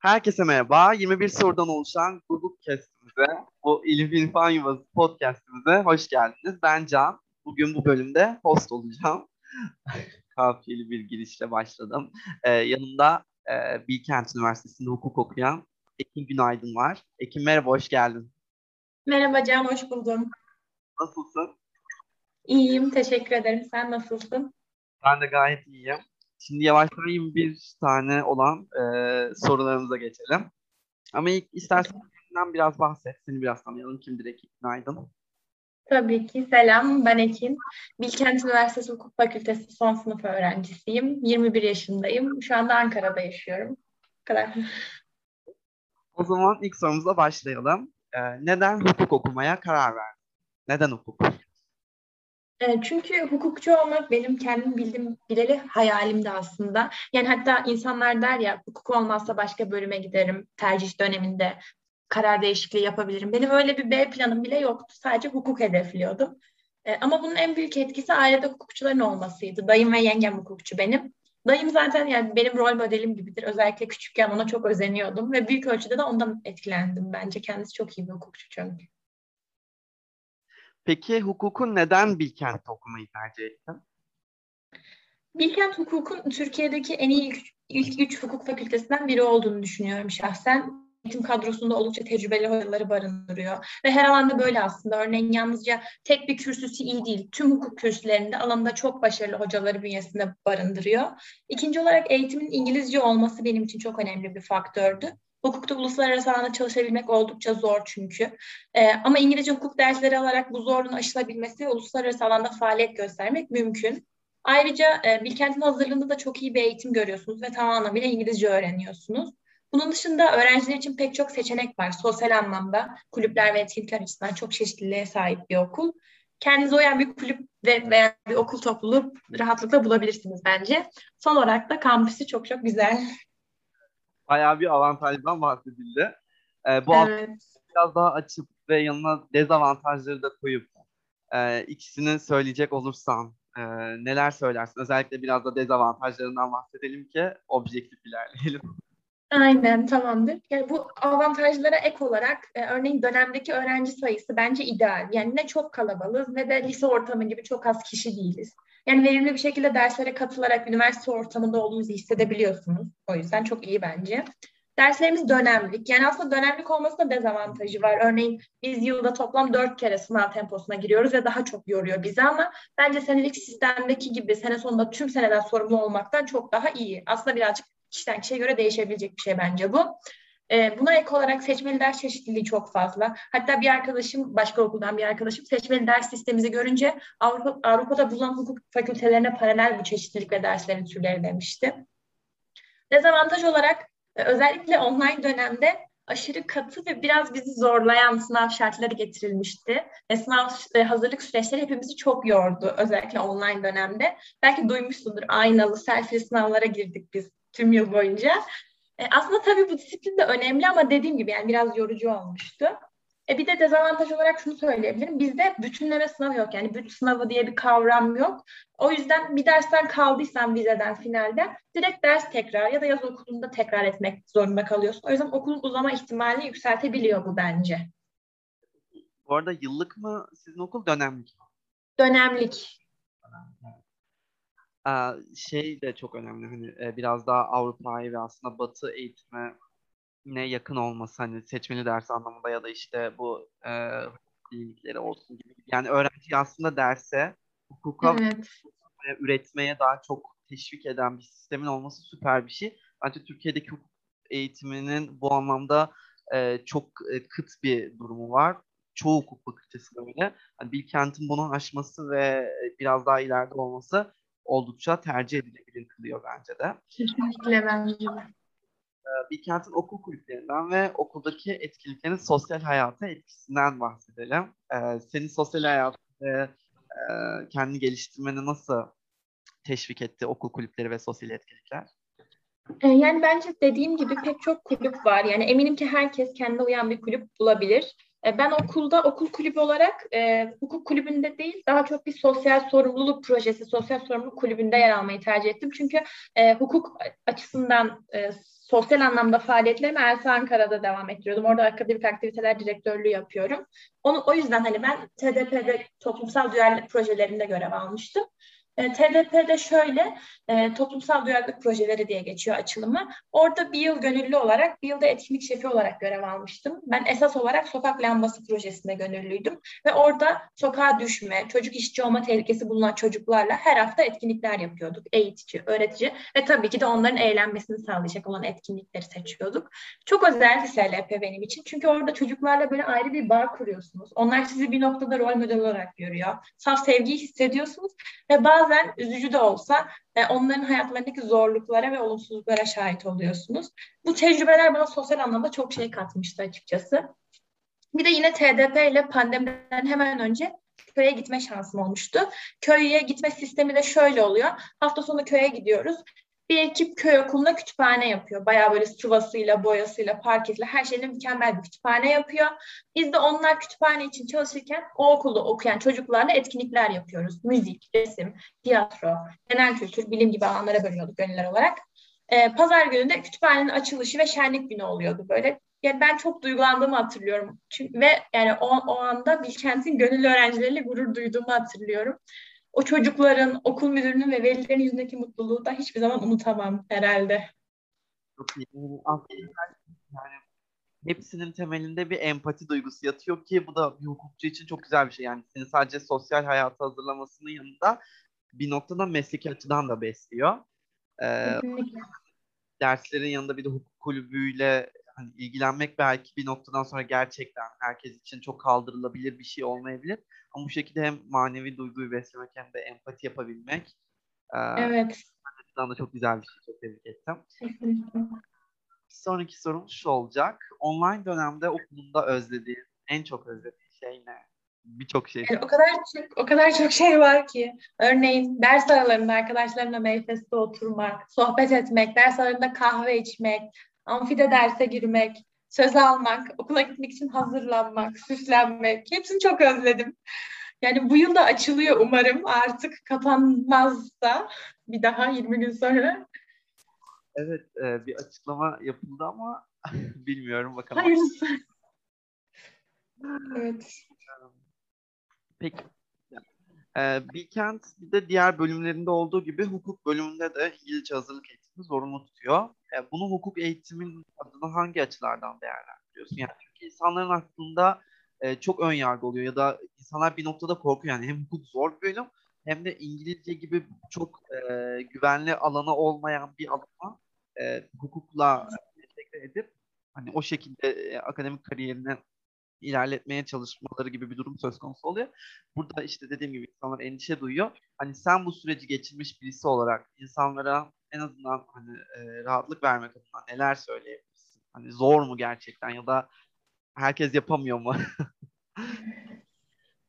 Herkese merhaba. 21 sorudan oluşan Google Cast'imize, bu İlif İrfan Yuvası podcast'imize hoş geldiniz. Ben Can. Bugün bu bölümde host olacağım. Kafiyeli bir girişle başladım. Ee, yanımda e, Bilkent Üniversitesi'nde hukuk okuyan Ekin Günaydın var. Ekin merhaba, hoş geldin. Merhaba Can, hoş buldum. Nasılsın? İyiyim, teşekkür ederim. Sen nasılsın? Ben de gayet iyiyim. Şimdi yavaştan 21 tane olan e, sorularımıza geçelim. Ama ilk istersen kendinden biraz bahset. Seni biraz tanıyalım. Kimdir Ekin Günaydın? Tabii ki. Selam, ben Ekin. Bilkent Üniversitesi Hukuk Fakültesi son sınıf öğrencisiyim. 21 yaşındayım. Şu anda Ankara'da yaşıyorum. Bu kadar. O zaman ilk sorumuza başlayalım. Ee, neden hukuk okumaya karar verdin? Neden hukuk? E, çünkü hukukçu olmak benim kendim bildiğim bileli hayalimdi aslında. Yani hatta insanlar der ya hukuk olmazsa başka bölüme giderim tercih döneminde karar değişikliği yapabilirim. Benim öyle bir B planım bile yoktu. Sadece hukuk hedefliyordum. E, ama bunun en büyük etkisi ailede hukukçuların olmasıydı. Dayım ve yengem hukukçu benim. Dayım zaten yani benim rol modelim gibidir. Özellikle küçükken ona çok özeniyordum ve büyük ölçüde de ondan etkilendim bence. Kendisi çok iyi bir hukukçu çünkü. Peki hukukun neden Bilkent'te okumayı tercih ettin? Bilkent hukukun Türkiye'deki en iyi ilk, ilk üç hukuk fakültesinden biri olduğunu düşünüyorum şahsen. Eğitim kadrosunda oldukça tecrübeli hocaları barındırıyor. Ve her alanda böyle aslında. Örneğin yalnızca tek bir kürsüsü iyi değil. Tüm hukuk kürsülerinde alanında çok başarılı hocaları bünyesinde barındırıyor. İkinci olarak eğitimin İngilizce olması benim için çok önemli bir faktördü. Hukukta uluslararası alanda çalışabilmek oldukça zor çünkü. Ee, ama İngilizce hukuk dersleri alarak bu zorluğun aşılabilmesi ve uluslararası alanda faaliyet göstermek mümkün. Ayrıca e, Bilkent'in hazırlığında da çok iyi bir eğitim görüyorsunuz ve tam anlamıyla İngilizce öğreniyorsunuz. Bunun dışında öğrenciler için pek çok seçenek var. Sosyal anlamda kulüpler ve etkinlikler açısından çok çeşitliliğe sahip bir okul. Kendinize uyan bir kulüp ve veya bir okul topluluğu rahatlıkla bulabilirsiniz bence. Son olarak da kampüsü çok çok güzel. Bayağı bir avantajdan bahsedildi. Ee, bu evet. biraz daha açıp ve yanına dezavantajları da koyup e, ikisini söyleyecek olursan e, neler söylersin? Özellikle biraz da dezavantajlarından bahsedelim ki objektif ilerleyelim. Aynen tamamdır. Yani bu avantajlara ek olarak e, örneğin dönemdeki öğrenci sayısı bence ideal. Yani ne çok kalabalığız ne de lise ortamı gibi çok az kişi değiliz. Yani verimli bir şekilde derslere katılarak üniversite ortamında olduğunuzu hissedebiliyorsunuz. O yüzden çok iyi bence. Derslerimiz dönemlik. Yani aslında dönemlik olmasında dezavantajı var. Örneğin biz yılda toplam dört kere sınav temposuna giriyoruz ve daha çok yoruyor bizi ama bence senelik sistemdeki gibi sene sonunda tüm seneden sorumlu olmaktan çok daha iyi. Aslında birazcık kişiden kişiye göre değişebilecek bir şey bence bu. Ee, buna ek olarak seçmeli ders çeşitliliği çok fazla. Hatta bir arkadaşım, başka okuldan bir arkadaşım seçmeli ders sistemimizi görünce Avrupa, Avrupa'da bulunan hukuk fakültelerine paralel bu çeşitlilik ve derslerin türleri demişti. Dezavantaj olarak e, özellikle online dönemde aşırı katı ve biraz bizi zorlayan sınav şartları getirilmişti. Ve sınav e, hazırlık süreçleri hepimizi çok yordu özellikle online dönemde. Belki duymuşsundur aynalı selfie sınavlara girdik biz tüm yıl boyunca. E, aslında tabii bu disiplin de önemli ama dediğim gibi yani biraz yorucu olmuştu. E bir de dezavantaj olarak şunu söyleyebilirim. Bizde bütünleme sınavı yok. Yani büt sınavı diye bir kavram yok. O yüzden bir dersten kaldıysan vizeden, finalde direkt ders tekrar ya da yaz okulunda tekrar etmek zorunda kalıyorsun. O yüzden okulun uzama ihtimalini yükseltebiliyor bu bence. Bu arada yıllık mı sizin okul dönemlik? Dönemlik şey de çok önemli hani biraz daha Avrupa'yı ve aslında Batı eğitime ne yakın olması hani seçmeli ders anlamında ya da işte bu e, klinikleri olsun gibi. Yani öğrenci aslında derse hukuka evet. üretmeye daha çok teşvik eden bir sistemin olması süper bir şey. Bence Türkiye'deki hukuk eğitiminin bu anlamda e, çok e, kıt bir durumu var. Çoğu hukuk fakültesi öyle. Yani Bilkent'in bunu aşması ve biraz daha ileride olması oldukça tercih edilebilir kılıyor bence de. Kesinlikle bence de. Ee, Bilkent'in okul kulüplerinden ve okuldaki etkinliklerin sosyal hayata etkisinden bahsedelim. Ee, senin sosyal hayatında e, kendini geliştirmeni nasıl teşvik etti okul kulüpleri ve sosyal etkinlikler? Ee, yani bence dediğim gibi pek çok kulüp var. Yani eminim ki herkes kendine uyan bir kulüp bulabilir. E, ben okulda okul kulübü olarak e, hukuk kulübünde değil daha çok bir sosyal sorumluluk projesi, sosyal sorumluluk kulübünde yer almayı tercih ettim. Çünkü e, hukuk açısından e, sosyal anlamda faaliyetlerimi Elsa Ankara'da devam ettiriyordum. Orada akademik aktiviteler direktörlüğü yapıyorum. Onu, o yüzden hani ben TDP'de toplumsal duyarlılık projelerinde görev almıştım. E, TDP'de şöyle e, toplumsal duyarlılık projeleri diye geçiyor açılımı. Orada bir yıl gönüllü olarak, bir yılda etkinlik şefi olarak görev almıştım. Ben esas olarak sokak lambası projesinde gönüllüydüm ve orada sokağa düşme, çocuk işçi olma tehlikesi bulunan çocuklarla her hafta etkinlikler yapıyorduk. Eğitici, öğretici ve tabii ki de onların eğlenmesini sağlayacak olan etkinlikleri seçiyorduk. Çok özeldi SLP benim için. Çünkü orada çocuklarla böyle ayrı bir bağ kuruyorsunuz. Onlar sizi bir noktada rol model olarak görüyor. Saf sevgiyi hissediyorsunuz ve bazı bazen üzücü de olsa e, onların hayatlarındaki zorluklara ve olumsuzluklara şahit oluyorsunuz. Bu tecrübeler bana sosyal anlamda çok şey katmıştı açıkçası. Bir de yine TDP ile pandemiden hemen önce köye gitme şansım olmuştu. Köye gitme sistemi de şöyle oluyor. Hafta sonu köye gidiyoruz bir ekip köy okulunda kütüphane yapıyor. Bayağı böyle sıvasıyla, boyasıyla, parkesiyle her şeyle mükemmel bir kütüphane yapıyor. Biz de onlar kütüphane için çalışırken o okulda okuyan çocuklarla etkinlikler yapıyoruz. Müzik, resim, tiyatro, genel kültür, bilim gibi alanlara bölüyorduk gönüller olarak. Ee, Pazar günü de kütüphanenin açılışı ve şenlik günü oluyordu böyle. Yani ben çok duygulandığımı hatırlıyorum. Çünkü, ve yani o, o anda Bilkent'in gönüllü öğrencileriyle gurur duyduğumu hatırlıyorum o çocukların, okul müdürünün ve velilerin yüzündeki mutluluğu da hiçbir zaman unutamam herhalde. Çok iyi. Yani hepsinin temelinde bir empati duygusu yatıyor ki bu da bir hukukçu için çok güzel bir şey. Yani seni sadece sosyal hayata hazırlamasının yanında bir noktada mesleki açıdan da besliyor. Ee, derslerin yanında bir de hukuk kulübüyle hani ilgilenmek belki bir noktadan sonra gerçekten herkes için çok kaldırılabilir bir şey olmayabilir. Ama bu şekilde hem manevi duyguyu beslemek hem de empati yapabilmek. Evet. Ben da çok güzel bir şey. Çok tebrik ettim. Bir sonraki sorum şu olacak. Online dönemde okulunda özlediğin, en çok özlediğin şey ne? Birçok şey. Yani o kadar çok, o kadar çok şey var ki. Örneğin ders aralarında arkadaşlarımla meyfeste oturmak, sohbet etmek, ders aralarında kahve içmek, amfide derse girmek, söz almak, okula gitmek için hazırlanmak, süslenmek. Hepsini çok özledim. Yani bu yıl da açılıyor umarım. Artık kapanmazsa bir daha 20 gün sonra. Evet, e, bir açıklama yapıldı ama bilmiyorum bakalım. Hayırlısı. evet. Peki. E, Bilkent bir de diğer bölümlerinde olduğu gibi hukuk bölümünde de İngilizce hazırlık eğitimi zorunlu tutuyor. E, bunu hukuk eğitimin adına hangi açılardan değerlendiriyorsun? Yani çünkü insanların aklında e, çok ön yargı oluyor ya da insanlar bir noktada korkuyor. Yani hem hukuk zor bir bölüm hem de İngilizce gibi çok e, güvenli alanı olmayan bir alana e, hukukla entegre edip hani o şekilde e, akademik kariyerini ilerletmeye çalışmaları gibi bir durum söz konusu oluyor. Burada işte dediğim gibi insanlar endişe duyuyor. Hani sen bu süreci geçirmiş birisi olarak insanlara en azından hani e, rahatlık vermek adına neler söyleyebilirsin? Hani zor mu gerçekten ya da herkes yapamıyor mu?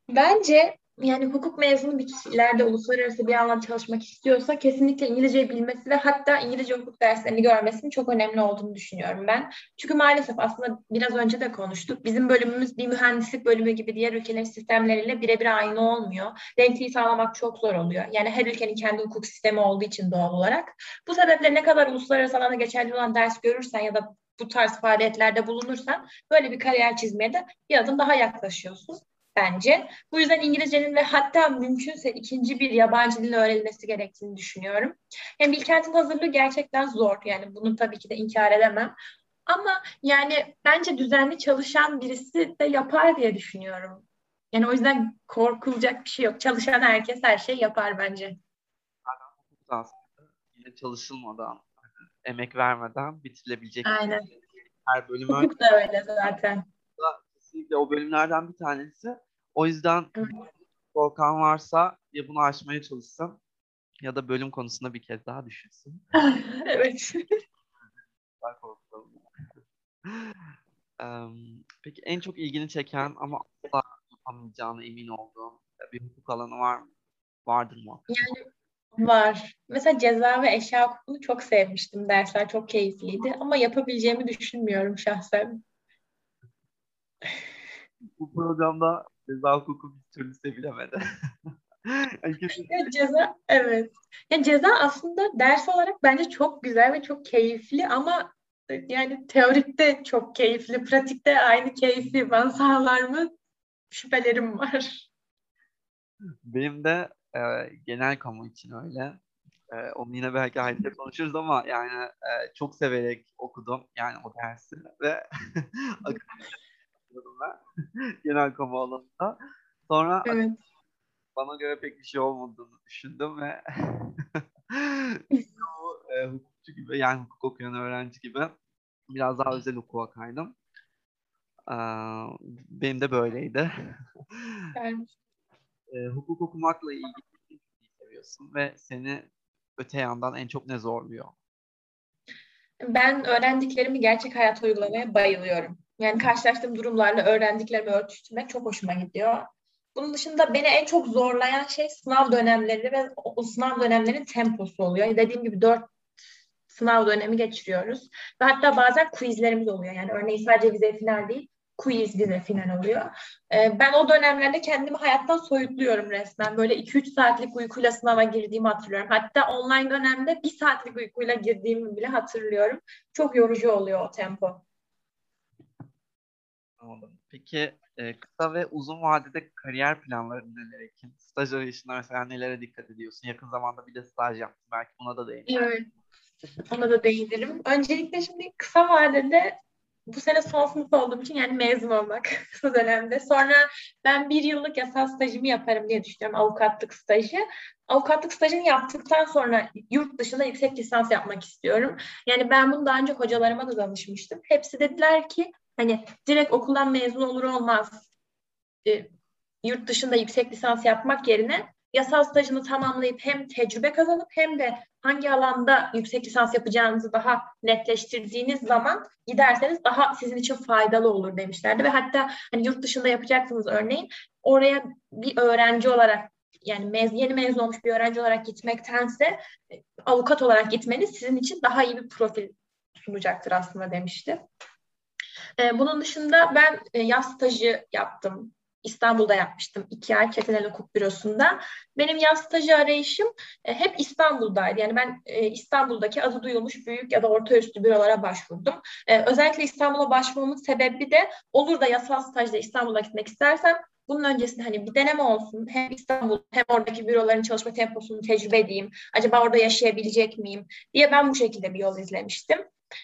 Bence yani hukuk mezunu bir kişi ileride uluslararası bir alanda çalışmak istiyorsa kesinlikle İngilizceyi bilmesi ve hatta İngilizce hukuk derslerini görmesinin çok önemli olduğunu düşünüyorum ben. Çünkü maalesef aslında biraz önce de konuştuk. Bizim bölümümüz bir mühendislik bölümü gibi diğer ülkelerin sistemleriyle birebir aynı olmuyor. Denkliği sağlamak çok zor oluyor. Yani her ülkenin kendi hukuk sistemi olduğu için doğal olarak. Bu sebeple ne kadar uluslararası alanda geçerli olan ders görürsen ya da bu tarz faaliyetlerde bulunursan böyle bir kariyer çizmeye de bir adım daha yaklaşıyorsun bence. Bu yüzden İngilizcenin ve hatta mümkünse ikinci bir yabancı dil öğrenilmesi gerektiğini düşünüyorum. Hem Bilkent'in hazırlığı gerçekten zor. Yani bunu tabii ki de inkar edemem. Ama yani bence düzenli çalışan birisi de yapar diye düşünüyorum. Yani o yüzden korkulacak bir şey yok. Çalışan herkes her şey yapar bence. Aslında yine çalışılmadan, emek vermeden bitirilebilecek. Aynen. Her bölüm Hukuk da öyle zaten kesinlikle o bölümlerden bir tanesi. O yüzden korkan varsa ya bunu aşmaya çalışsın ya da bölüm konusunda bir kez daha düşünsün. evet. Peki en çok ilgini çeken ama asla yapamayacağına emin olduğun bir hukuk alanı var mı? Vardır mı? Yani var. Mesela ceza ve eşya hukukunu çok sevmiştim. Dersler çok keyifliydi ama yapabileceğimi düşünmüyorum şahsen. Bu programda ceza hukuku bir türlü sevilemedi. ya ceza evet. Ya ceza aslında ders olarak bence çok güzel ve çok keyifli ama yani teorikte çok keyifli, pratikte aynı keyfi bana sağlar mı? Şüphelerim var. Benim de e, genel kamu için öyle. E, onu yine belki ayrıca konuşuruz ama yani e, çok severek okudum yani o dersi ve genel kamu alanında. Sonra evet. bana göre pek bir şey olmadığını düşündüm ve o, e, hukukçu gibi yani hukuk okuyan öğrenci gibi biraz daha özel hukuka kaydım. Ee, benim de böyleydi. E, hukuk okumakla ilgili seviyorsun ve seni öte yandan en çok ne zorluyor? Ben öğrendiklerimi gerçek hayata uygulamaya bayılıyorum. Yani karşılaştığım durumlarla öğrendiklerimi örtüştürmek çok hoşuma gidiyor. Bunun dışında beni en çok zorlayan şey sınav dönemleri ve o sınav dönemlerinin temposu oluyor. Dediğim gibi dört sınav dönemi geçiriyoruz. Ve hatta bazen quizlerimiz oluyor. Yani örneğin sadece vize final değil, quiz vize final oluyor. Ee, ben o dönemlerde kendimi hayattan soyutluyorum resmen. Böyle 2-3 saatlik uykuyla sınava girdiğimi hatırlıyorum. Hatta online dönemde 1 saatlik uykuyla girdiğimi bile hatırlıyorum. Çok yorucu oluyor o tempo. Anladım. Peki e, kısa ve uzun vadede kariyer planları neler Ekin? Staj arayışında mesela nelere dikkat ediyorsun? Yakın zamanda bir de staj yaptım. Belki buna da değin. Evet. Ona da değinirim. Öncelikle şimdi kısa vadede bu sene son sınıf olduğum için yani mezun olmak kısa dönemde. Sonra ben bir yıllık yasal stajımı yaparım diye düşünüyorum avukatlık stajı. Avukatlık stajını yaptıktan sonra yurt dışında yüksek lisans yapmak istiyorum. Yani ben bunu daha önce hocalarıma da danışmıştım. Hepsi dediler ki hani direkt okuldan mezun olur olmaz e, yurt dışında yüksek lisans yapmak yerine yasal stajını tamamlayıp hem tecrübe kazanıp hem de hangi alanda yüksek lisans yapacağınızı daha netleştirdiğiniz zaman giderseniz daha sizin için faydalı olur demişlerdi ve hatta hani yurt dışında yapacaksınız örneğin oraya bir öğrenci olarak yani mez, yeni mezun olmuş bir öğrenci olarak gitmektense e, avukat olarak gitmeniz sizin için daha iyi bir profil sunacaktır aslında demişti. Ee, bunun dışında ben e, yaz stajı yaptım İstanbul'da yapmıştım. iki ay Çetinel Hukuk Bürosu'nda. Benim yaz stajı arayışım e, hep İstanbul'daydı. Yani ben e, İstanbul'daki adı duyulmuş büyük ya da orta üstü bürolara başvurdum. E, özellikle İstanbul'a başvurmamın sebebi de olur da yasal stajda İstanbul'a gitmek istersem bunun öncesinde hani bir deneme olsun. Hem İstanbul hem oradaki büroların çalışma temposunu tecrübe edeyim. Acaba orada yaşayabilecek miyim diye ben bu şekilde bir yol izlemiştim.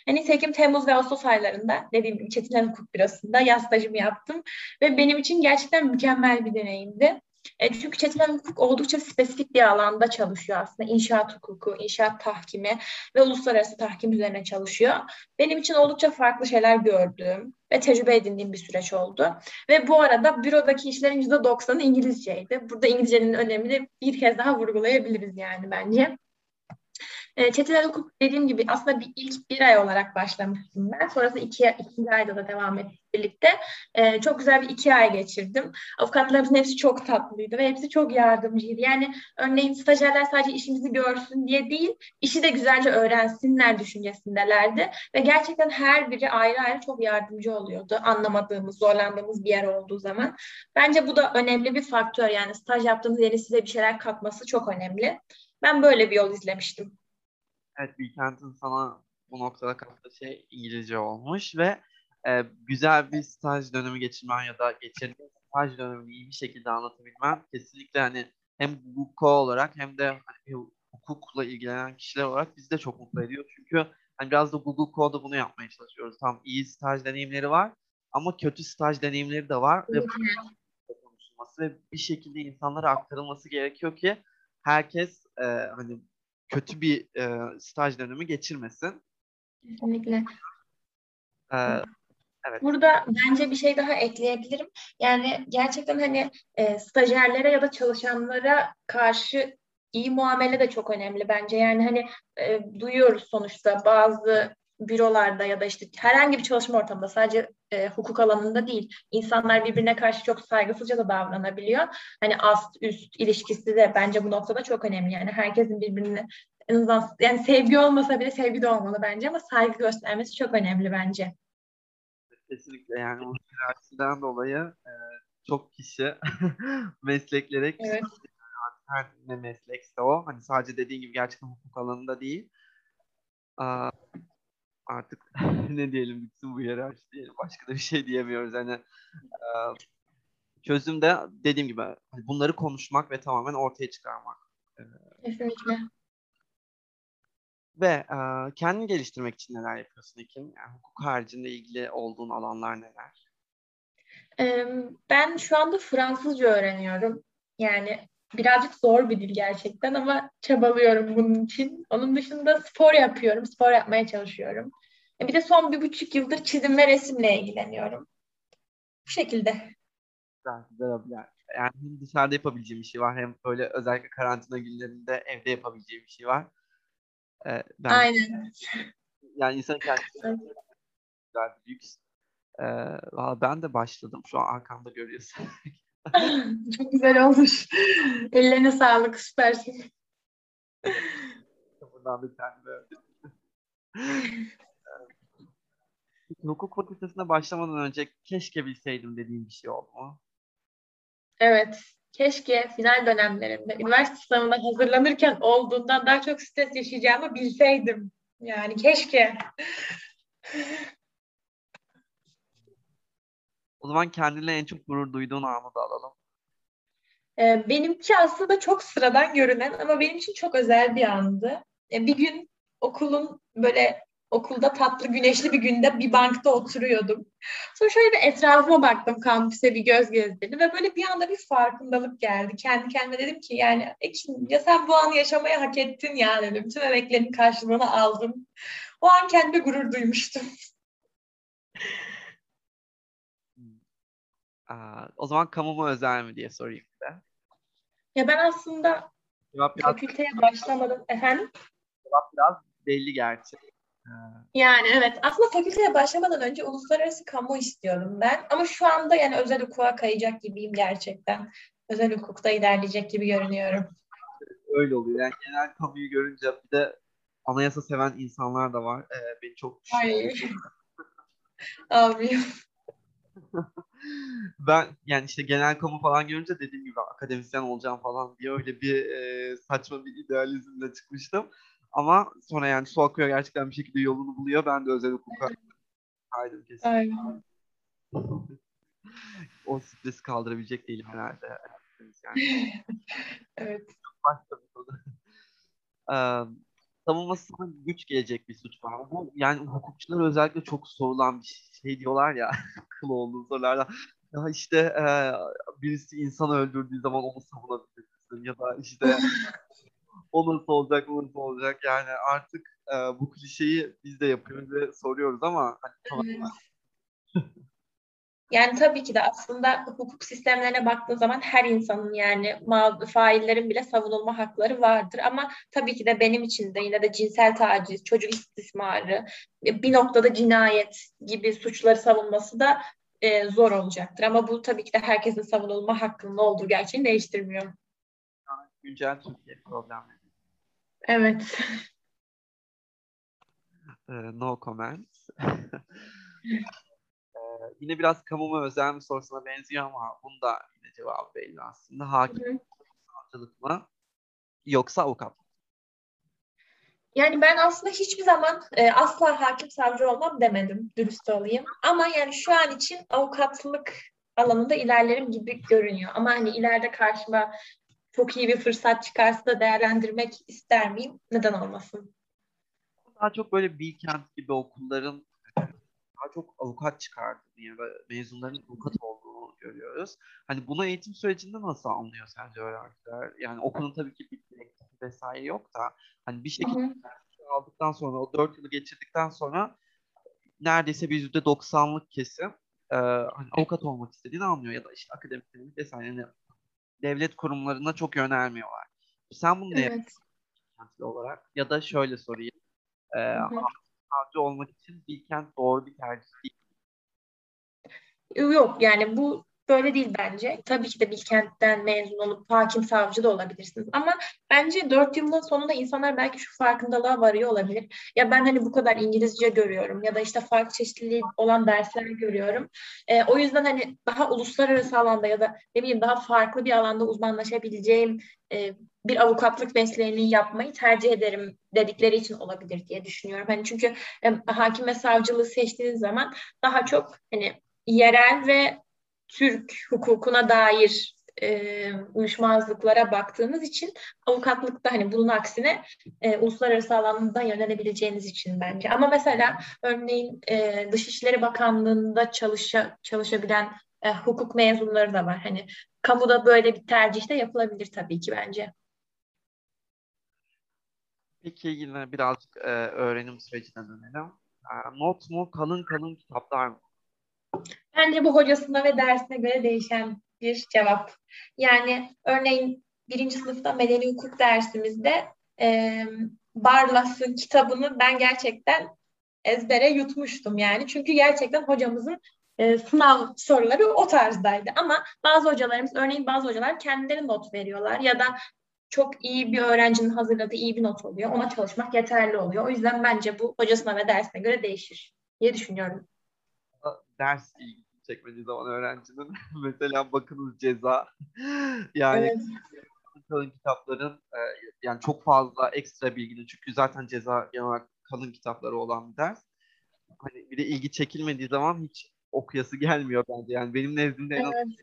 Hani nitekim Temmuz ve Ağustos aylarında dediğim gibi Çetinler Hukuk Bürosu'nda yaz stajımı yaptım ve benim için gerçekten mükemmel bir deneyimdi. E, çünkü Çetinler Hukuk oldukça spesifik bir alanda çalışıyor aslında. İnşaat hukuku, inşaat tahkimi ve uluslararası tahkim üzerine çalışıyor. Benim için oldukça farklı şeyler gördüğüm ve tecrübe edindiğim bir süreç oldu. Ve bu arada bürodaki işlerin %90'ı İngilizceydi. Burada İngilizcenin önemini bir kez daha vurgulayabiliriz yani bence. E, Çetin Hukuk dediğim gibi aslında bir ilk bir ay olarak başlamıştım ben. Sonrasında iki, ikinci ayda da devam ettik birlikte. E, çok güzel bir iki ay geçirdim. Avukatlarımızın hepsi çok tatlıydı ve hepsi çok yardımcıydı. Yani örneğin stajyerler sadece işimizi görsün diye değil, işi de güzelce öğrensinler düşüncesindelerdi. Ve gerçekten her biri ayrı ayrı çok yardımcı oluyordu. Anlamadığımız, zorlandığımız bir yer olduğu zaman. Bence bu da önemli bir faktör. Yani staj yaptığınız yerin size bir şeyler katması çok önemli. Ben böyle bir yol izlemiştim. Evet, Bilkent'in sana bu noktada kattığı şey İngilizce olmuş ve e, güzel bir staj dönemi geçirmen ya da geçirdiğin staj dönemini iyi bir şekilde anlatabilmen kesinlikle hani hem hukuk olarak hem de hani, hukukla ilgilenen kişiler olarak bizi de çok mutlu ediyor. Çünkü hani biraz da Google Code'da bunu yapmaya çalışıyoruz. Tam iyi staj deneyimleri var ama kötü staj deneyimleri de var ve konuşulması ve bir şekilde insanlara aktarılması gerekiyor ki herkes e, hani kötü bir e, staj dönemi geçirmesin. Kesinlikle. Ee, evet. Burada bence bir şey daha ekleyebilirim. Yani gerçekten hani e, stajyerlere ya da çalışanlara karşı iyi muamele de çok önemli bence. Yani hani e, duyuyoruz sonuçta bazı bürolarda ya da işte herhangi bir çalışma ortamında sadece e, hukuk alanında değil insanlar birbirine karşı çok saygısızca da davranabiliyor. Hani ast üst ilişkisi de bence bu noktada çok önemli. Yani herkesin birbirine en azından yani sevgi olmasa bile sevgi de olmalı bence ama saygı göstermesi çok önemli bence. Kesinlikle yani bu hiyerarşiden dolayı e, çok kişi mesleklere Evet. her ne meslekse o. Hani sadece dediğin gibi gerçekten hukuk alanında değil. Aa, artık ne diyelim bitsin bu hiyerarşi diyelim. Başka da bir şey diyemiyoruz. Hani e, çözüm de dediğim gibi hani bunları konuşmak ve tamamen ortaya çıkarmak. Kesinlikle. Ve e, kendini geliştirmek için neler yapıyorsun Ekin? Yani hukuk haricinde ilgili olduğun alanlar neler? Ben şu anda Fransızca öğreniyorum. Yani birazcık zor bir dil gerçekten ama çabalıyorum bunun için. Onun dışında spor yapıyorum, spor yapmaya çalışıyorum. E, Bir de son bir buçuk yıldır çizim ve resimle ilgileniyorum. Bu şekilde. Güzel, güzel hobiler. Yani hem dışarıda yapabileceğim bir şey var hem böyle özellikle karantina günlerinde evde yapabileceğim bir şey var. Ee, ben Aynen. yani insan kendisi güzel bir lüks. Ee, ben de başladım. Şu an arkamda görüyorsun. Çok güzel olmuş. Ellerine sağlık, süpersin. Buradan bir tane. Peki, Hukuk fakültesine başlamadan önce keşke bilseydim dediğim bir şey oldu mu? Evet, keşke final dönemlerinde üniversite sınavına hazırlanırken olduğundan daha çok stres yaşayacağımı bilseydim. Yani keşke. O zaman kendine en çok gurur duyduğun anı da alalım. Ee, benimki aslında çok sıradan görünen ama benim için çok özel bir andı. Ee, bir gün okulun böyle okulda tatlı güneşli bir günde bir bankta oturuyordum. Sonra şöyle bir etrafıma baktım, kampüse bir göz gezdirdim ve böyle bir anda bir farkındalık geldi. Kendi kendime dedim ki yani Ekin ya sen bu anı yaşamayı hak ettin ya dedim. Tüm emeklerinin karşılığını aldım. O an kendime gurur duymuştum. Aa, o zaman kamu mu özel mi diye sorayım size. Ya ben aslında Cevap biraz, fakülteye başlamadım efendim. cevap biraz belli gerçi. Yani evet aslında fakülteye başlamadan önce uluslararası kamu istiyordum ben. Ama şu anda yani özel hukuka kayacak gibiyim gerçekten. Özel hukukta ilerleyecek gibi görünüyorum. öyle oluyor. Yani genel kamuyu görünce bir de anayasa seven insanlar da var. Ee, beni çok Ay. Almıyorum. ben yani işte genel kamu falan görünce dediğim gibi akademisyen olacağım falan diye öyle bir e, saçma bir idealizmle çıkmıştım. Ama sonra yani su akıyor gerçekten bir şekilde yolunu buluyor. Ben de özel hukuka kaydım kesin. Aynen. O stresi kaldırabilecek değilim herhalde. Yani Evet. başka bir konu. Savunmasına güç gelecek bir suç var. Bu yani hukukçular özellikle çok sorulan bir şey diyorlar ya kıl olduğu sorularda. Ya işte eee, birisi insanı öldürdüğü zaman onu savunabilir misin? Ya da işte o nasıl olacak, o nasıl olacak? Yani artık eee, bu klişeyi biz de yapıyoruz ve soruyoruz ama hani Evet. Yani tabii ki de aslında hukuk sistemlerine baktığın zaman her insanın yani faillerin bile savunulma hakları vardır. Ama tabii ki de benim için de yine de cinsel taciz, çocuk istismarı, bir noktada cinayet gibi suçları savunması da e, zor olacaktır. Ama bu tabii ki de herkesin savunulma hakkının olduğu gerçeğini değiştirmiyor. güncel Türkiye problemleri. Evet. Eee, no comment. Eee, yine biraz kamu mu özel mi sorusuna benziyor ama bunda yine cevabı belli aslında. Hakim savcılık mı yoksa avukat mı? Yani ben aslında hiçbir zaman e, asla hakim savcı olmam demedim, dürüst olayım. Ama yani şu an için avukatlık alanında ilerlerim gibi görünüyor. Ama hani ileride karşıma çok iyi bir fırsat çıkarsa da değerlendirmek ister miyim? Neden olmasın? Daha çok böyle Bilkent gibi okulların daha çok avukat çıkardığını ya da mezunların avukat olduğunu görüyoruz. Hani bunu eğitim sürecinde nasıl anlıyor sence öğrenciler? Yani okulun tabii ki bir direktifi vesaire yok da hani bir şekilde aldıktan sonra o dört yılı geçirdikten sonra neredeyse bir yüzde doksanlık kesim e, hani avukat olmak istediğini anlıyor ya da işte akademisyenlik vesaire yani devlet kurumlarına çok yönelmiyorlar. Sen bunu ne Evet. yapıyorsun olarak? Ya da şöyle sorayım. E. savcı olmak için Bilkent doğru bir tercih değil. Yok yani bu böyle değil bence. Tabii ki de Bilkent'ten mezun olup hakim savcı da olabilirsiniz. Ama bence dört yılın sonunda insanlar belki şu farkındalığa varıyor olabilir. Ya ben hani bu kadar İngilizce görüyorum ya da işte farklı çeşitliliği olan dersler görüyorum. E, o yüzden hani daha uluslararası alanda ya da ne bileyim daha farklı bir alanda uzmanlaşabileceğim e, bir avukatlık mesleğini yapmayı tercih ederim dedikleri için olabilir diye düşünüyorum. Hani çünkü e, hakim ve savcılığı seçtiğiniz zaman daha çok hani yerel ve Türk hukukuna dair e, uyuşmazlıklara baktığınız için avukatlıkta hani bunun aksine e, uluslararası alanda yönelebileceğiniz için bence. Ama mesela örneğin e, Dışişleri Bakanlığı'nda çalışa, çalışabilen e, hukuk mezunları da var. Hani kamuda böyle bir tercih de yapılabilir tabii ki bence. Peki yine birazcık e, öğrenim sürecine dönelim. E, not mu, kalın kalın kitaplar mı? Bence bu hocasına ve dersine göre değişen bir cevap. Yani örneğin birinci sınıfta medeni hukuk dersimizde e, Barlas'ın kitabını ben gerçekten ezbere yutmuştum yani. Çünkü gerçekten hocamızın e, sınav soruları o tarzdaydı. Ama bazı hocalarımız, örneğin bazı hocalar kendileri not veriyorlar ya da çok iyi bir öğrencinin hazırladığı iyi bir not oluyor. Ona çalışmak yeterli oluyor. O yüzden bence bu hocasına ve dersine göre değişir diye düşünüyorum. Ders ilgi çekmediği zaman öğrencinin mesela bakınız ceza yani evet. kalın kitapların e, yani çok fazla ekstra bilginin çünkü zaten ceza genel olarak kalın kitapları olan bir ders. Hani bir de ilgi çekilmediği zaman hiç okuyası gelmiyor bence. Yani benim nezdimde en azından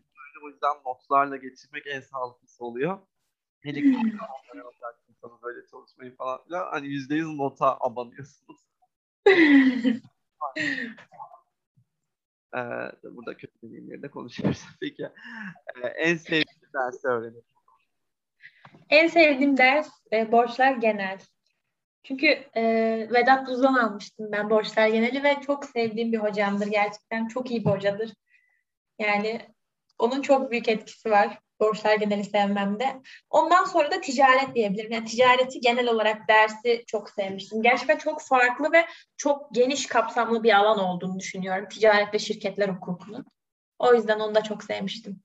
o yüzden notlarla geçirmek en sağlıklısı oluyor. Hele ki sana böyle çalışmayı falan filan hani yüzde yüz nota abanıyorsunuz. ee, burada kötü deneyimleri de konuşuyoruz. Peki ee, en sevdiğin dersi öğrenelim. En sevdiğim ders e, borçlar genel. Çünkü e, Vedat Buzdan almıştım ben borçlar geneli ve çok sevdiğim bir hocamdır gerçekten. Çok iyi bir hocadır. Yani onun çok büyük etkisi var borçlar geneli sevmemde. Ondan sonra da ticaret diyebilirim. Yani ticareti genel olarak dersi çok sevmiştim. Gerçekten çok farklı ve çok geniş kapsamlı bir alan olduğunu düşünüyorum. Ticaret ve şirketler hukukunun. O yüzden onu da çok sevmiştim.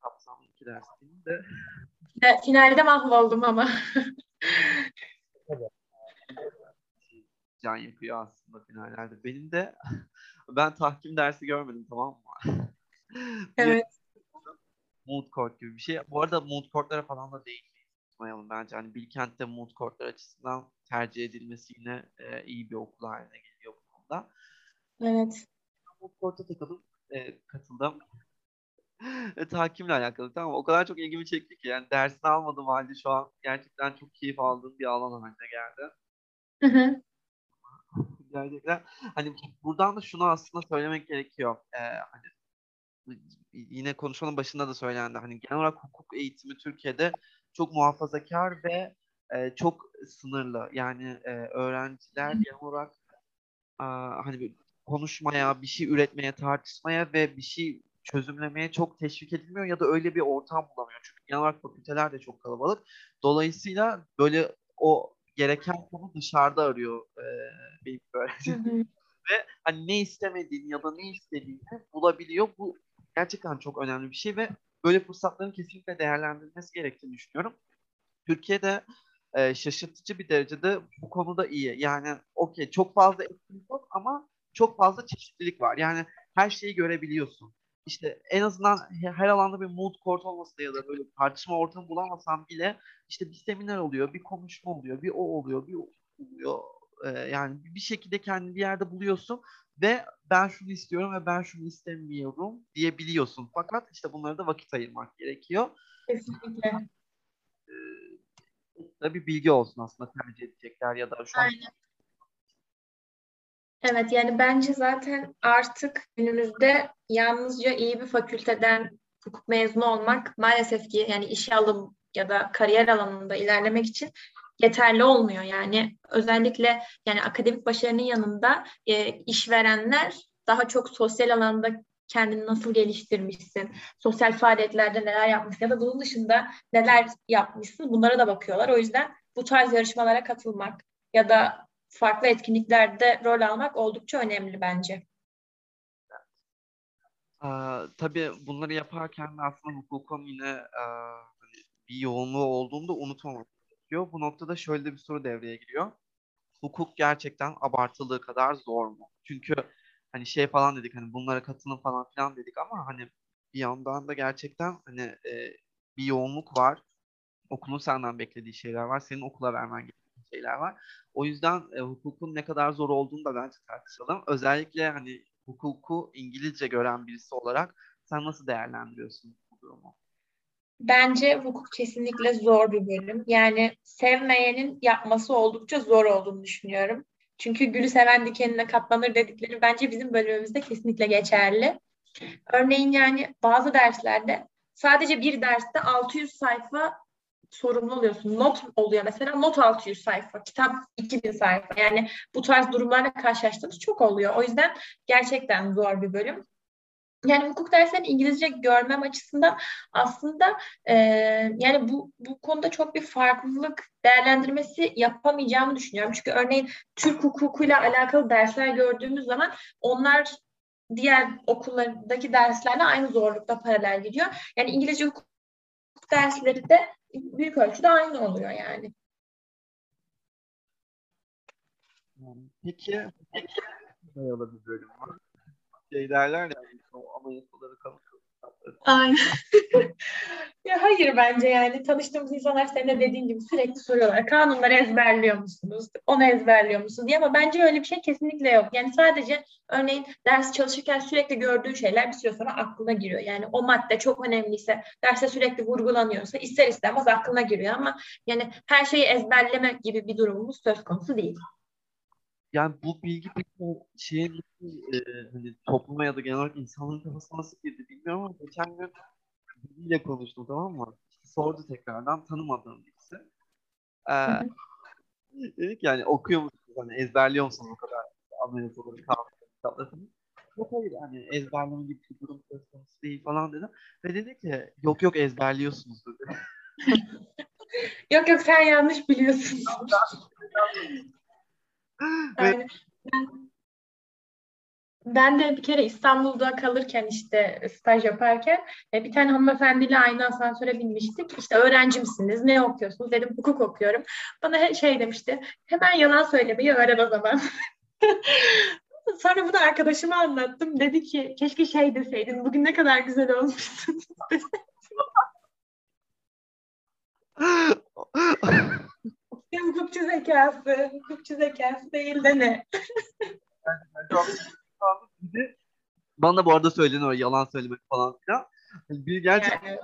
Kapsamlı iki ders de. Evet, finalde mahvoldum ama. Can yapıyor aslında finallerde. Benim de ben tahkim dersi görmedim tamam mı? evet mood court gibi bir şey. Bu arada mood courtlara falan da değinmeyi unutmayalım bence. Hani Bilkent'te mood courtlar açısından tercih edilmesi yine e, iyi bir okul haline geliyor bu konuda. Evet. Mood court'a takıldım, e, katıldım. e, takimle alakalı tamam O kadar çok ilgimi çekti ki yani dersini almadım halde şu an gerçekten çok keyif aldığım bir alan haline geldi. Hı hı. gerçekten hani buradan da şunu aslında söylemek gerekiyor. Ee, hani yine konuşmanın başında da söylendi. Hani genel olarak hukuk eğitimi Türkiye'de çok muhafazakar ve e, çok sınırlı. Yani e, öğrenciler genel olarak e, hani konuşmaya, bir şey üretmeye, tartışmaya ve bir şey çözümlemeye çok teşvik edilmiyor ya da öyle bir ortam bulamıyor. Çünkü genel olarak fakülteler de çok kalabalık. Dolayısıyla böyle o gereken konu dışarıda arıyor e, benim öğrencim. ve hani ne istemediğini ya da ne istediğini bulabiliyor. Bu gerçekten çok önemli bir şey ve böyle fırsatların kesinlikle değerlendirilmesi gerektiğini düşünüyorum. Türkiye'de e, şaşırtıcı bir derecede bu konuda iyi. Yani okey çok fazla etkinlik yok ama çok fazla çeşitlilik var. Yani her şeyi görebiliyorsun. İşte en azından her alanda bir mood court olmasa da ya da böyle tartışma ortamı bulamasam bile işte bir seminer oluyor, bir konuşma oluyor, bir o oluyor, bir o oluyor. Ee, yani bir şekilde kendini bir yerde buluyorsun ve ben şunu istiyorum ve ben şunu istemiyorum diyebiliyorsun. Fakat işte bunlara da vakit ayırmak gerekiyor. Kesinlikle. Ee, bir bilgi olsun aslında tercih edecekler ya da şu an Aynen. Evet yani bence zaten artık günümüzde yalnızca iyi bir fakülteden hukuk mezunu olmak maalesef ki yani işe alım ya da kariyer alanında ilerlemek için yeterli olmuyor. Yani özellikle yani akademik başarının yanında e, işverenler daha çok sosyal alanda kendini nasıl geliştirmişsin, sosyal faaliyetlerde neler yapmışsın ya da bunun dışında neler yapmışsın bunlara da bakıyorlar. O yüzden bu tarz yarışmalara katılmak ya da farklı etkinliklerde rol almak oldukça önemli bence. Ee, tabii bunları yaparken de aslında hukukun yine e, hani bir yoğunluğu olduğunu da unutmamak gerekiyor. Bu noktada şöyle bir soru devreye giriyor. Hukuk gerçekten abartıldığı kadar zor mu? Çünkü hani şey falan dedik hani bunlara katılın falan filan dedik ama hani bir yandan da gerçekten hani e, bir yoğunluk var. Okulun senden beklediği şeyler var. Senin okula vermen gereken şeyler var. O yüzden e, hukukun ne kadar zor olduğunu da bence tartışalım. Özellikle hani hukuku İngilizce gören birisi olarak sen nasıl değerlendiriyorsun bu durumu? Bence hukuk kesinlikle zor bir bölüm. Yani sevmeyenin yapması oldukça zor olduğunu düşünüyorum. Çünkü gülü seven dikenine katlanır dedikleri bence bizim bölümümüzde kesinlikle geçerli. Örneğin yani bazı derslerde sadece bir derste 600 sayfa sorumlu oluyorsun. Not oluyor mesela not 600 sayfa, kitap 2000 sayfa. Yani bu tarz durumlarla karşılaştığımız çok oluyor. O yüzden gerçekten zor bir bölüm. Yani hukuk derslerini İngilizce görmem açısından aslında e, yani bu bu konuda çok bir farklılık değerlendirmesi yapamayacağımı düşünüyorum. Çünkü örneğin Türk hukukuyla alakalı dersler gördüğümüz zaman onlar diğer okullardaki derslerle aynı zorlukta paralel gidiyor. Yani İngilizce hukuk dersleri de büyük ölçüde aynı oluyor yani. Peki, peki dayalı bir bölüm var. Şey derler ya, o anayasaları kanıtlıyor. Aynen. ya hayır bence yani tanıştığımız insanlar senin de dediğin gibi sürekli soruyorlar. Kanunları ezberliyor musunuz? Onu ezberliyor musunuz diye ama bence öyle bir şey kesinlikle yok. Yani sadece örneğin ders çalışırken sürekli gördüğün şeyler bir süre sonra aklına giriyor. Yani o madde çok önemliyse, derste sürekli vurgulanıyorsa ister istemez aklına giriyor ama yani her şeyi ezberleme gibi bir durumumuz söz konusu değil. Yani bu bilgi peki şeyin e, hani topluma ya da genel olarak insanların kafasına nasıl girdi bilmiyorum ama geçen gün biriyle konuştum tamam mı? İşte sordu tekrardan tanımadığım birisi. Ee, dedik yani okuyor musunuz? Hani ezberliyor musunuz o kadar anayasaları, kanunları, Yok hayır hani ezberleme gibi bir durum söz konusu değil falan dedim. Ve dedi ki yok yok ezberliyorsunuz dedi. yok yok sen yanlış biliyorsun. Ben, ben de bir kere İstanbul'da kalırken işte staj yaparken e, bir tane hanımefendiyle aynı asansöre binmiştik. İşte öğrenci misiniz? Ne okuyorsunuz? Dedim hukuk okuyorum. Bana şey demişti. Hemen yalan söylemeyi öğren o zaman. Sonra bunu arkadaşıma anlattım. Dedi ki keşke şey deseydin. Bugün ne kadar güzel olmuşsun. hukukçu zekası. Hukukçu zekası değil de ne? bana da bu arada söylenir yalan söylemek falan filan. Bir gerçekten yani.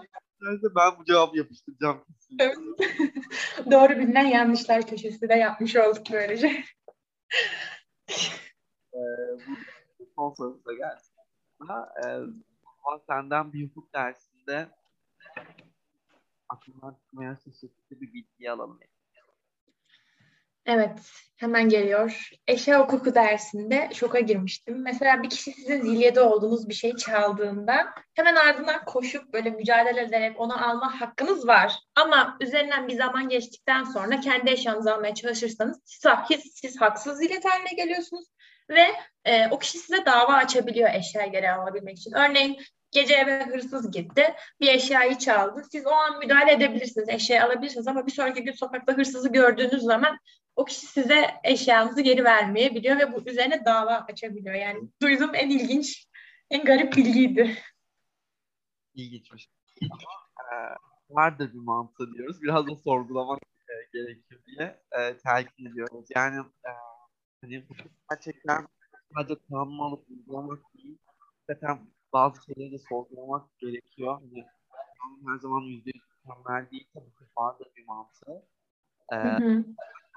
ben bu cevabı yapıştıracağım. Doğru bilinen yanlışlar köşesi de yapmış olduk böylece. ee, bu son sorumuza gelsin. Ee, senden bir hukuk dersinde aklından çıkmayan şaşırtıcı bir bilgiyi alalım. Evet, hemen geliyor. Eşya hukuku dersinde şoka girmiştim. Mesela bir kişi sizin zilyede olduğunuz bir şey çaldığında hemen ardından koşup böyle mücadele ederek onu alma hakkınız var. Ama üzerinden bir zaman geçtikten sonra kendi eşyanızı almaya çalışırsanız siz, siz haksız zilyet haline geliyorsunuz ve e, o kişi size dava açabiliyor eşya geri alabilmek için. Örneğin Gece eve hırsız gitti. Bir eşyayı çaldı. Siz o an müdahale edebilirsiniz. Eşyayı alabilirsiniz ama bir sonraki gün sokakta hırsızı gördüğünüz zaman o kişi size eşyanızı geri vermeyebiliyor ve bu üzerine dava açabiliyor. Yani duyduğum en ilginç, en garip bilgiydi. İlginçmiş. Ama e, vardır bir mantığı diyoruz. Biraz da sorgulamak e, gerekiyor diye e, telkin ediyoruz. Yani e, hani bu gerçekten sadece kanunu alıp uygulamak değil, zaten bazı şeyleri de sorgulamak gerekiyor. Hani her zaman yüzde yüz mükemmel değil tabii ki vardır bir mantığı. Ee, hı hı.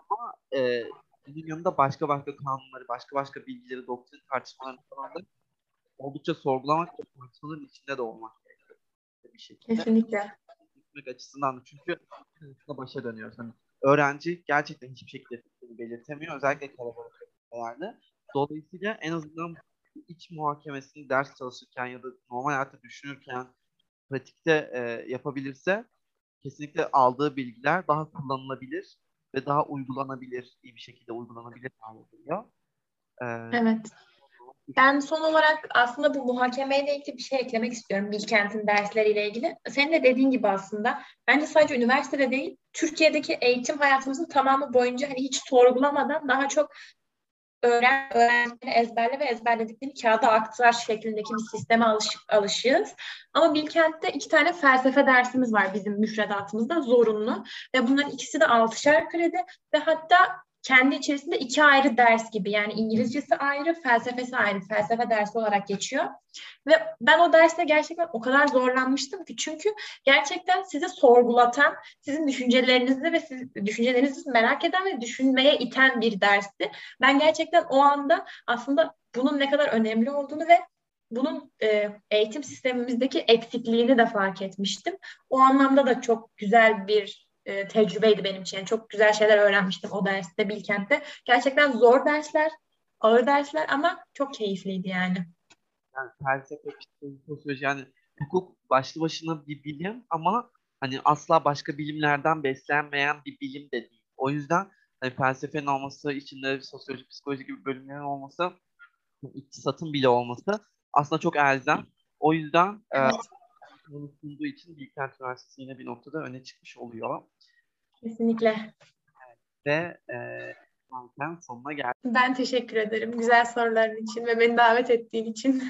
Ama e, bunun yanında başka başka kanunları, başka başka bilgileri, doktrin tartışmalarını falan da oldukça sorgulamak ve tartışmaların içinde de olmak gerekiyor. Bir şekilde. Kesinlikle. Gitmek açısından da çünkü başa dönüyoruz. Hani öğrenci gerçekten hiçbir şekilde fikrini belirtemiyor. Özellikle kalabalık yerde. Dolayısıyla en azından iç muhakemesini ders çalışırken ya da normal hayatta düşünürken pratikte e, yapabilirse kesinlikle aldığı bilgiler daha kullanılabilir ve daha uygulanabilir, iyi bir şekilde uygulanabilir geliyor. Ee, evet. Ben son olarak aslında bu muhakemeyle ilgili bir şey eklemek istiyorum Bilkent'in dersleriyle ilgili. Senin de dediğin gibi aslında bence sadece üniversitede değil, Türkiye'deki eğitim hayatımızın tamamı boyunca hani hiç sorgulamadan daha çok öğren, öğrencileri ezberle ve ezberlediklerini kağıda aktar şeklindeki bir sisteme alış, alışığız. Ama Bilkent'te iki tane felsefe dersimiz var bizim müfredatımızda zorunlu ve bunların ikisi de altışar kredi ve hatta kendi içerisinde iki ayrı ders gibi yani İngilizcesi ayrı, felsefesi ayrı, felsefe dersi olarak geçiyor. Ve ben o derste gerçekten o kadar zorlanmıştım ki çünkü gerçekten sizi sorgulatan, sizin düşüncelerinizi ve siz, düşüncelerinizi merak eden ve düşünmeye iten bir dersti. Ben gerçekten o anda aslında bunun ne kadar önemli olduğunu ve bunun e, eğitim sistemimizdeki eksikliğini de fark etmiştim. O anlamda da çok güzel bir e, tecrübeydi benim için. Yani çok güzel şeyler öğrenmiştim o derste Bilkent'te. Gerçekten zor dersler, ağır dersler ama çok keyifliydi yani. Yani felsefe, psikoloji, sosyoloji yani hukuk başlı başına bir bilim ama hani asla başka bilimlerden beslenmeyen bir bilim de değil. O yüzden hani felsefenin olması, içinde sosyoloji, psikoloji gibi bölümlerin olması, iktisatın bile olması aslında çok elzem. O yüzden evet. e, sunduğu için Bilkent Üniversitesi yine bir noktada öne çıkmış oluyor. Kesinlikle. Ve e, zaten sonuna geldik. Ben teşekkür ederim güzel soruların için ve beni davet ettiğin için.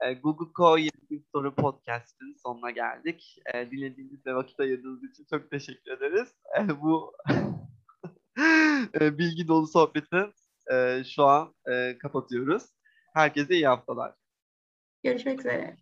E, Google Co 21 Soru Podcast'ın sonuna geldik. E, dinlediğiniz ve vakit ayırdığınız için çok teşekkür ederiz. E, bu e, bilgi dolu sohbeti e, şu an e, kapatıyoruz. Herkese iyi haftalar. Görüşmek üzere.